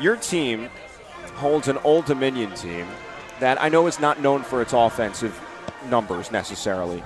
your team holds an Old Dominion team that I know is not known for its offensive numbers necessarily.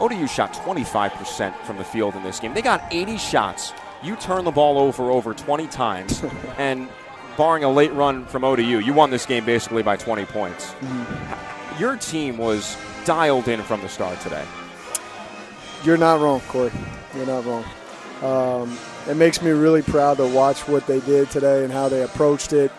ODU shot 25% from the field in this game. They got 80 shots. You turn the ball over over 20 times, and barring a late run from ODU, you won this game basically by 20 points. Mm-hmm. Your team was dialed in from the start today. You're not wrong, Corey. You're not wrong. Um, it makes me really proud to watch what they did today and how they approached it.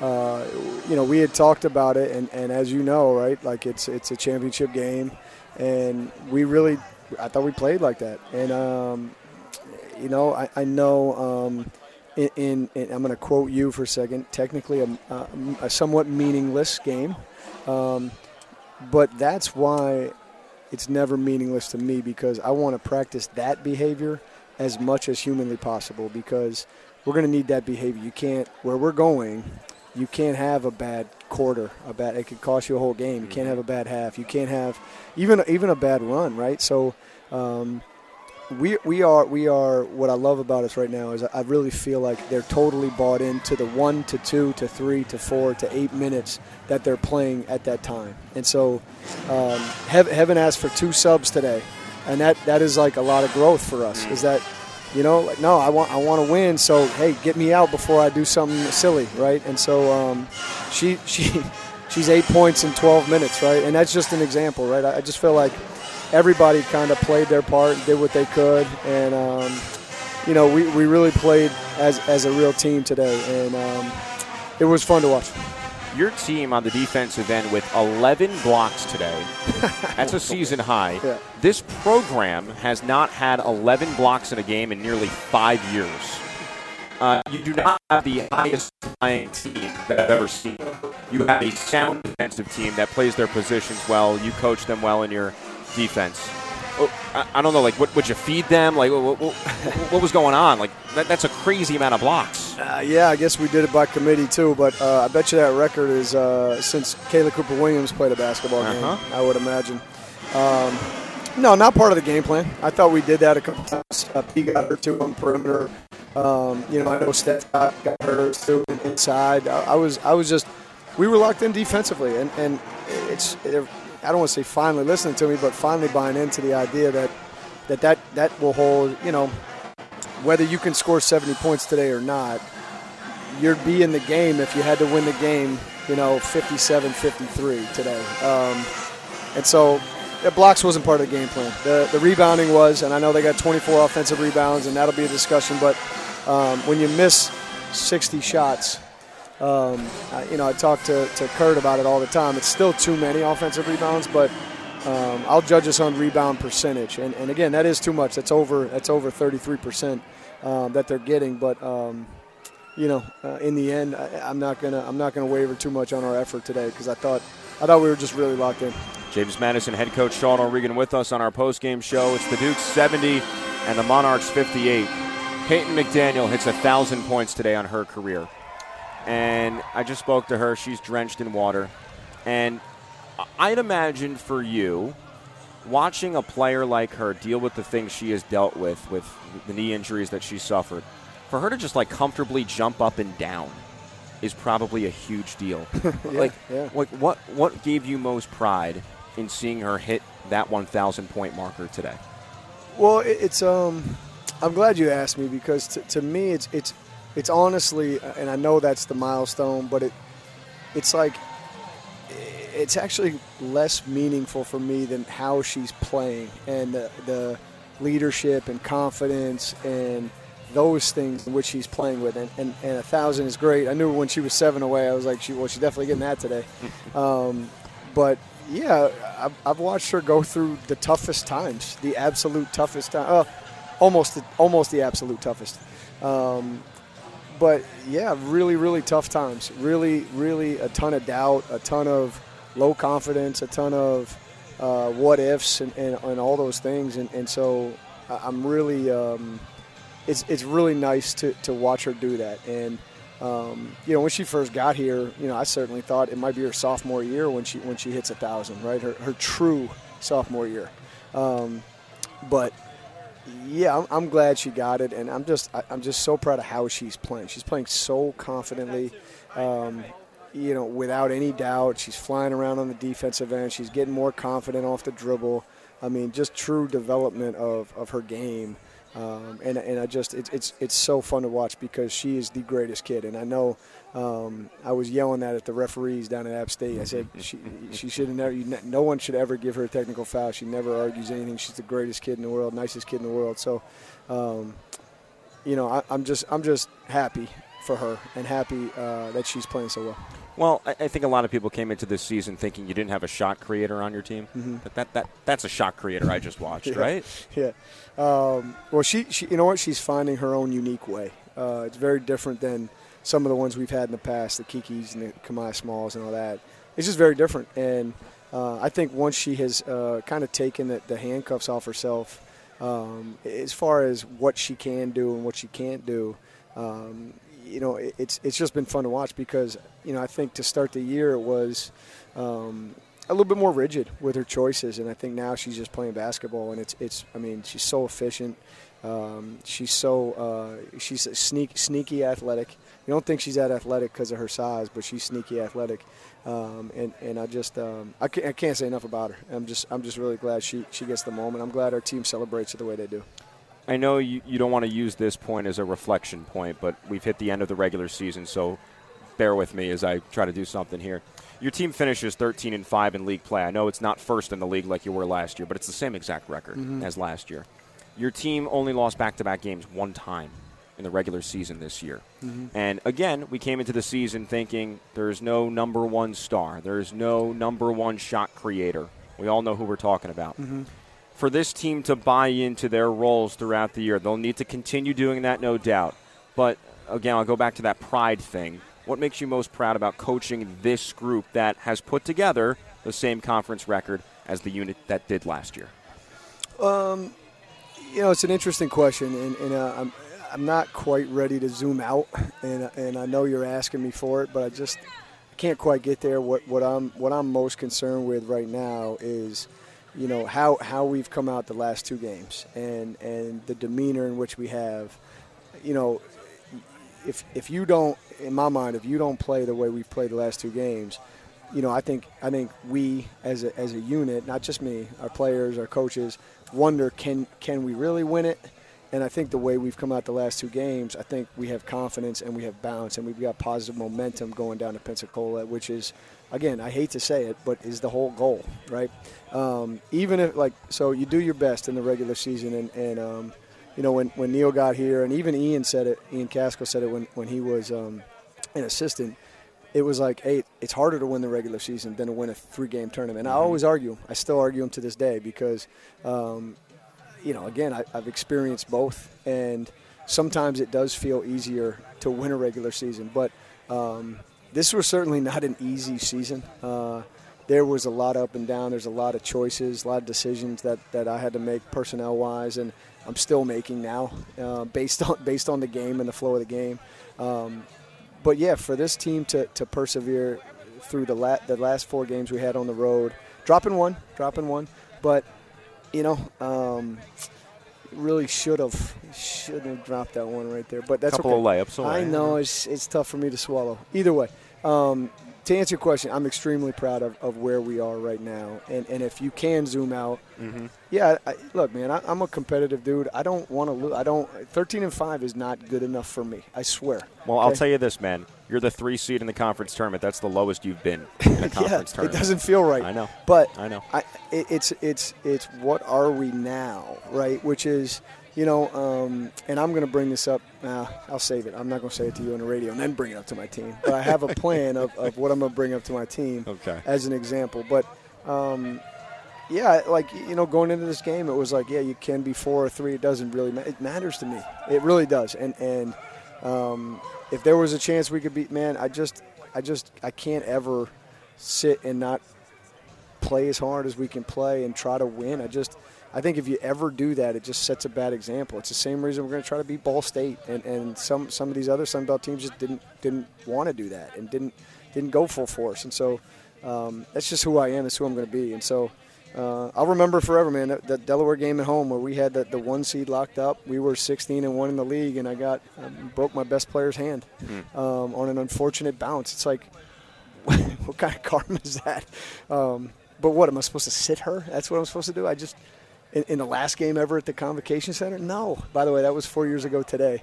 Uh, you know, we had talked about it, and, and as you know, right, like it's it's a championship game, and we really, I thought we played like that, and um, you know, I, I know. Um, in, in, in, I'm going to quote you for a second. Technically, a, a, a somewhat meaningless game, um, but that's why it's never meaningless to me because I want to practice that behavior as much as humanly possible because we're going to need that behavior. You can't where we're going. You can't have a bad quarter, a bad. It could cost you a whole game. You can't have a bad half. You can't have even even a bad run, right? So. Um, we, we are we are what I love about us right now is I really feel like they're totally bought into the one to two to three to four to eight minutes that they're playing at that time, and so um, heaven asked for two subs today, and that that is like a lot of growth for us. Is that you know like no I want I want to win, so hey get me out before I do something silly, right? And so um, she she she's eight points in 12 minutes, right? And that's just an example, right? I just feel like everybody kind of played their part, did what they could, and um, you know we, we really played as as a real team today, and um, it was fun to watch. Your team on the defensive end with 11 blocks today. That's a season high. Yeah. This program has not had 11 blocks in a game in nearly five years. Uh, you do not have the highest flying team that I've ever seen. You have a sound defensive team that plays their positions well. You coach them well in your defense. Oh, I, I, don't know, like, what would you feed them? Like, what, what, what was going on? Like, that, that's a crazy amount of blocks. Uh, yeah, I guess we did it by committee too, but uh, I bet you that record is uh, since Kayla Cooper Williams played a basketball uh-huh. game. I would imagine. Um, no, not part of the game plan. I thought we did that a couple times. Uh, P got her too on perimeter. Um, you know, I know Steph got, her too inside. I, I, was, I was just, we were locked in defensively, and and it's. It, I don't want to say finally listening to me, but finally buying into the idea that that that, that will hold, you know, whether you can score 70 points today or not, you'd be in the game if you had to win the game, you know, 57 53 today. Um, and so the blocks wasn't part of the game plan. The, the rebounding was, and I know they got 24 offensive rebounds, and that'll be a discussion, but um, when you miss 60 shots, um, I, you know, I talk to, to Kurt about it all the time. It's still too many offensive rebounds, but um, I'll judge us on rebound percentage. And, and again, that is too much. That's over. That's over 33 percent um, that they're getting. But um, you know, uh, in the end, I, am not gonna I'm not gonna waver too much on our effort today because I thought I thought we were just really locked in. James Madison head coach Sean O'Regan with us on our post game show. It's the Dukes 70 and the Monarchs 58. Peyton McDaniel hits a thousand points today on her career and I just spoke to her. She's drenched in water. And I'd imagine for you, watching a player like her deal with the things she has dealt with, with the knee injuries that she suffered, for her to just like comfortably jump up and down is probably a huge deal. yeah, like, yeah. like what what gave you most pride in seeing her hit that 1,000 point marker today? Well, it's um, I'm glad you asked me because t- to me it's it's it's honestly, and I know that's the milestone, but it it's like it's actually less meaningful for me than how she's playing and the, the leadership and confidence and those things in which she's playing with. And, and, and, a thousand is great. I knew when she was seven away, I was like, she, well, she's definitely getting that today. um, but yeah, I've, I've, watched her go through the toughest times, the absolute toughest time, uh, almost, the, almost the absolute toughest. Um, but yeah, really, really tough times. Really, really a ton of doubt, a ton of low confidence, a ton of uh, what ifs, and, and, and, all those things. And, and so I'm really, um, it's, it's really nice to, to watch her do that. And, um, you know, when she first got here, you know, I certainly thought it might be her sophomore year when she when she hits a thousand, right? Her, her true sophomore year. Um, but Yeah, I'm, I'm glad she got it, and I'm just I, I'm just so proud of how she's playing. She's playing so confidently, um, you know, without any doubt. She's flying around on the defensive end. She's getting more confident off the dribble. I mean, just true development of, of her game. Um, and, and I just it's, it's it's so fun to watch because she is the greatest kid, and I know um, I was yelling that at the referees down at App State. I said she she should never. You, no one should ever give her a technical foul. She never argues anything. She's the greatest kid in the world, nicest kid in the world. So, um, you know, I, I'm just I'm just happy for her and happy uh, that she's playing so well. Well, I, I think a lot of people came into this season thinking you didn't have a shot creator on your team. Mm-hmm. But that, that that's a shot creator I just watched, Yeah. right? Yeah. Um, well, she, she, you know what? She's finding her own unique way. Uh, it's very different than some of the ones we've had in the past, the Kikis and the Kamiah Smalls and all that. It's just very different. And uh, I think once she has uh, kind of taken the, the handcuffs off herself, um, as far as what she can do and what she can't do, um, you know, it, it's it's just been fun to watch because you know I think to start the year it was um, a little bit more rigid with her choices, and I think now she's just playing basketball, and it's it's I mean she's so efficient, um, she's so uh, she's sneak sneaky athletic. You don't think she's that athletic because of her size, but she's sneaky athletic, um, and and I just um, I, can't, I can't say enough about her. I'm just I'm just really glad she she gets the moment. I'm glad our team celebrates it the way they do. I know you, you don't want to use this point as a reflection point, but we've hit the end of the regular season, so bear with me as I try to do something here. Your team finishes 13 and 5 in league play. I know it's not first in the league like you were last year, but it's the same exact record mm-hmm. as last year. Your team only lost back-to-back games one time in the regular season this year. Mm-hmm. And again, we came into the season thinking there's no number 1 star. There's no number 1 shot creator. We all know who we're talking about mm-hmm. For this team to buy into their roles throughout the year. They'll need to continue doing that, no doubt. But again, I'll go back to that pride thing. What makes you most proud about coaching this group that has put together the same conference record as the unit that did last year? You know, it's an interesting question, and, and uh, I'm I'm not quite ready to zoom out, and and I know you're asking me for it, but I just can't quite get there. What what I'm what I'm most concerned with right now is, you know, how how we've come out the last two games, and and the demeanor in which we have, you know, if if you don't, in my mind, if you don't play the way we've played the last two games, you know, I think I think we as a as a unit, not just me, our players, our coaches, wonder can can we really win it? And I think the way we've come out the last two games, I think we have confidence and we have balance and we've got positive momentum going down to Pensacola, which is, again, I hate to say it, but is the whole goal, right? Um, even if like so, you do your best in the regular season, and and um, you know when when Neil got here, and even Ian said it, Ian Casco said it when when he was um, an assistant it was like, hey, it's harder to win the regular season than to win a three-game tournament. I always argue. I still argue them to this day because, um, you know, again, I, I've experienced both, and sometimes it does feel easier to win a regular season. But um, this was certainly not an easy season. Uh, there was a lot up and down. There's a lot of choices, a lot of decisions that, that I had to make personnel-wise, and I'm still making now, uh, based on based on the game and the flow of the game. Um, but yeah, for this team to, to persevere through the la- the last four games we had on the road, dropping one, dropping one, but you know, um, really should have shouldn't have dropped that one right there. But that's a Couple okay. of layups away. I know it's it's tough for me to swallow. Either way, um, to answer your question, I'm extremely proud of, of where we are right now. And and if you can zoom out, Mm-hmm. yeah, I, look, man, I, I'm a competitive dude. I don't want to lose. I don't. 13 and five is not good enough for me. I swear. Well, I'll tell you this, man. You're the three seed in the conference tournament. That's the lowest you've been in a yeah, conference it doesn't feel right. I know. But I know. I, it, it's it's it's what are we now, right? Which is, you know, um, and I'm going to bring this up. Nah, I'll save it. I'm not going to say it to you on the radio and then bring it up to my team. But I have a plan of, of what I'm going to bring up to my team Okay. as an example. But um, yeah, like you know, going into this game, it was like, yeah, you can be four or three. It doesn't really matter. It matters to me. It really does. And and um, if there was a chance we could beat, man, I just, I just, I can't ever sit and not play as hard as we can play and try to win. I just, I think if you ever do that, it just sets a bad example. It's the same reason we're going to try to beat Ball State, and, and some some of these other Sun Belt teams just didn't didn't want to do that and didn't didn't go full force. And so um, that's just who I am. That's who I'm going to be. And so, uh, I'll remember forever, man. That, that, Delaware game at home where we had the, the one seed locked up. We were 16 and one in the league, and I got um, broke my best player's hand mm. um, on an unfortunate bounce. It's like, what kind of karma is that? Um, but what am I supposed to sit her? That's what I'm supposed to do. I just in, in, the last game ever at the Convocation Center. No, by the way, that was four years ago today.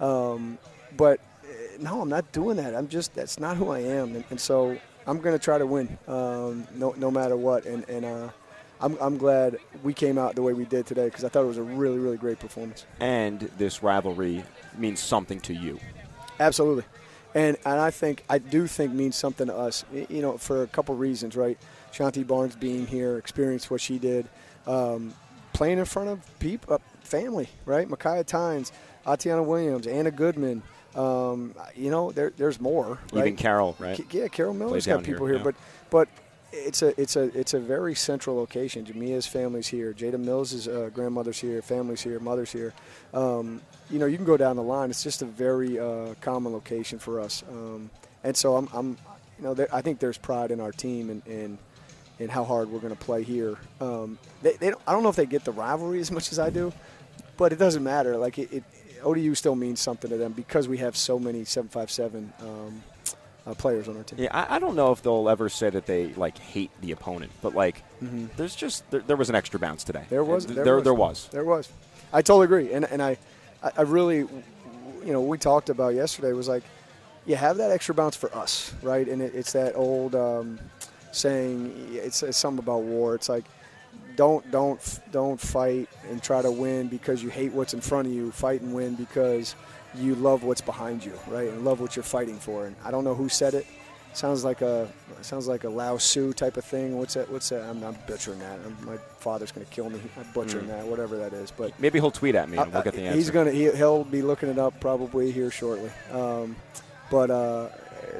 Um, but eh, no, I'm not doing that. I'm just that's not who I am, and, and so I'm going to try to win, um, no no matter what. And and uh, I'm, I'm glad we came out the way we did today because I thought it was a really, really great performance. And this rivalry means something to you. Absolutely. And, and I think, I do think means something to us, you know, for a couple reasons, right? Shanti Barnes being here, experienced what she did, um, playing in front of people, uh, family, right? Micaiah Tynes, Atiana Williams, Anna Goodman. Um, you know, there, there's more. Right? Even Carol, right? Yeah, Carole Miller's got people here, here yeah. but but it's a it's a it's a very central location. Jamia's family's here. Jada Mills' uh, grandmother's here. Family's here. Mother's here. Um, you know, you can go down the line. It's just a very uh, common location for us. Um, and so I'm, I'm you know, there, I think there's pride in our team and. and and how hard we're going to play here. Um, they, they don't, I don't know if they get the rivalry as much as I do, but it doesn't matter. Like it, it ODU still means something to them because we have so many 757 um, uh, players on our team. Yeah, I, I, don't know if they'll ever say that they like hate the opponent, but like mm-hmm. there's just there, there, was an extra bounce today. There was there, there, was. there was there was. I totally agree, and and I I really you know we talked about yesterday was like you have that extra bounce for us, right? And it, it's that old um, saying. It's, it's something about war. It's like don't don't don't fight and try to win because you hate what's in front of you. Fight and win because you love what's behind you, right? And love what you're fighting for. And I don't know who said it. Sounds like a sounds like a Lao Tzu type of thing. What's that? What's that? I'm, not butchering that. I'm, my father's going to kill me. I'm butchering mm. that, whatever that is. But maybe he'll tweet at me and we'll get the answer. He's going to he, will be looking it up probably here shortly. Um, but uh,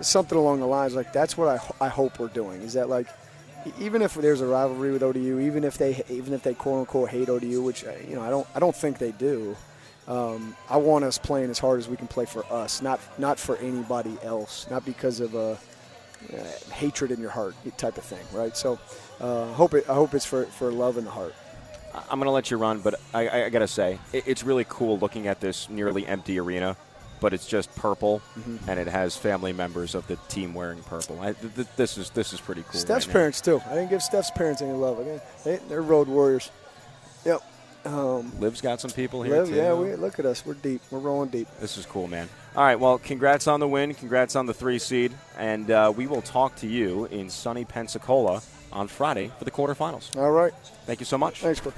something along the lines like that's what I, I hope we're doing. Is that like even if there's a rivalry with ODU, even if they even if they quote unquote hate ODU, which uh, you know I don't I don't think they do. Um, I want us playing as hard as we can play for us, not not for anybody else, not because of a uh, hatred in your heart type of thing, right? So, uh, hope it, I hope it's for, for love in the heart. I'm to let you run, but I, I got to say, it, it's really cool looking at this nearly empty arena, but it's just purple, mm-hmm. and it has family members of the team wearing purple. I, th- th- this is this is pretty cool. Steph's right parents too. I didn't give Steph's parents any love. Again, they, they're road warriors. Yep. Um, Liv's got some people here Liv, too. Yeah, we, look at us. We're deep. We're rolling deep. This is cool, man. All right, well, congrats on the win. Congrats on the three seed, and uh, we will talk to you in sunny Pensacola on Friday for the quarterfinals. All right. Thank you so much. Thanks, Chris.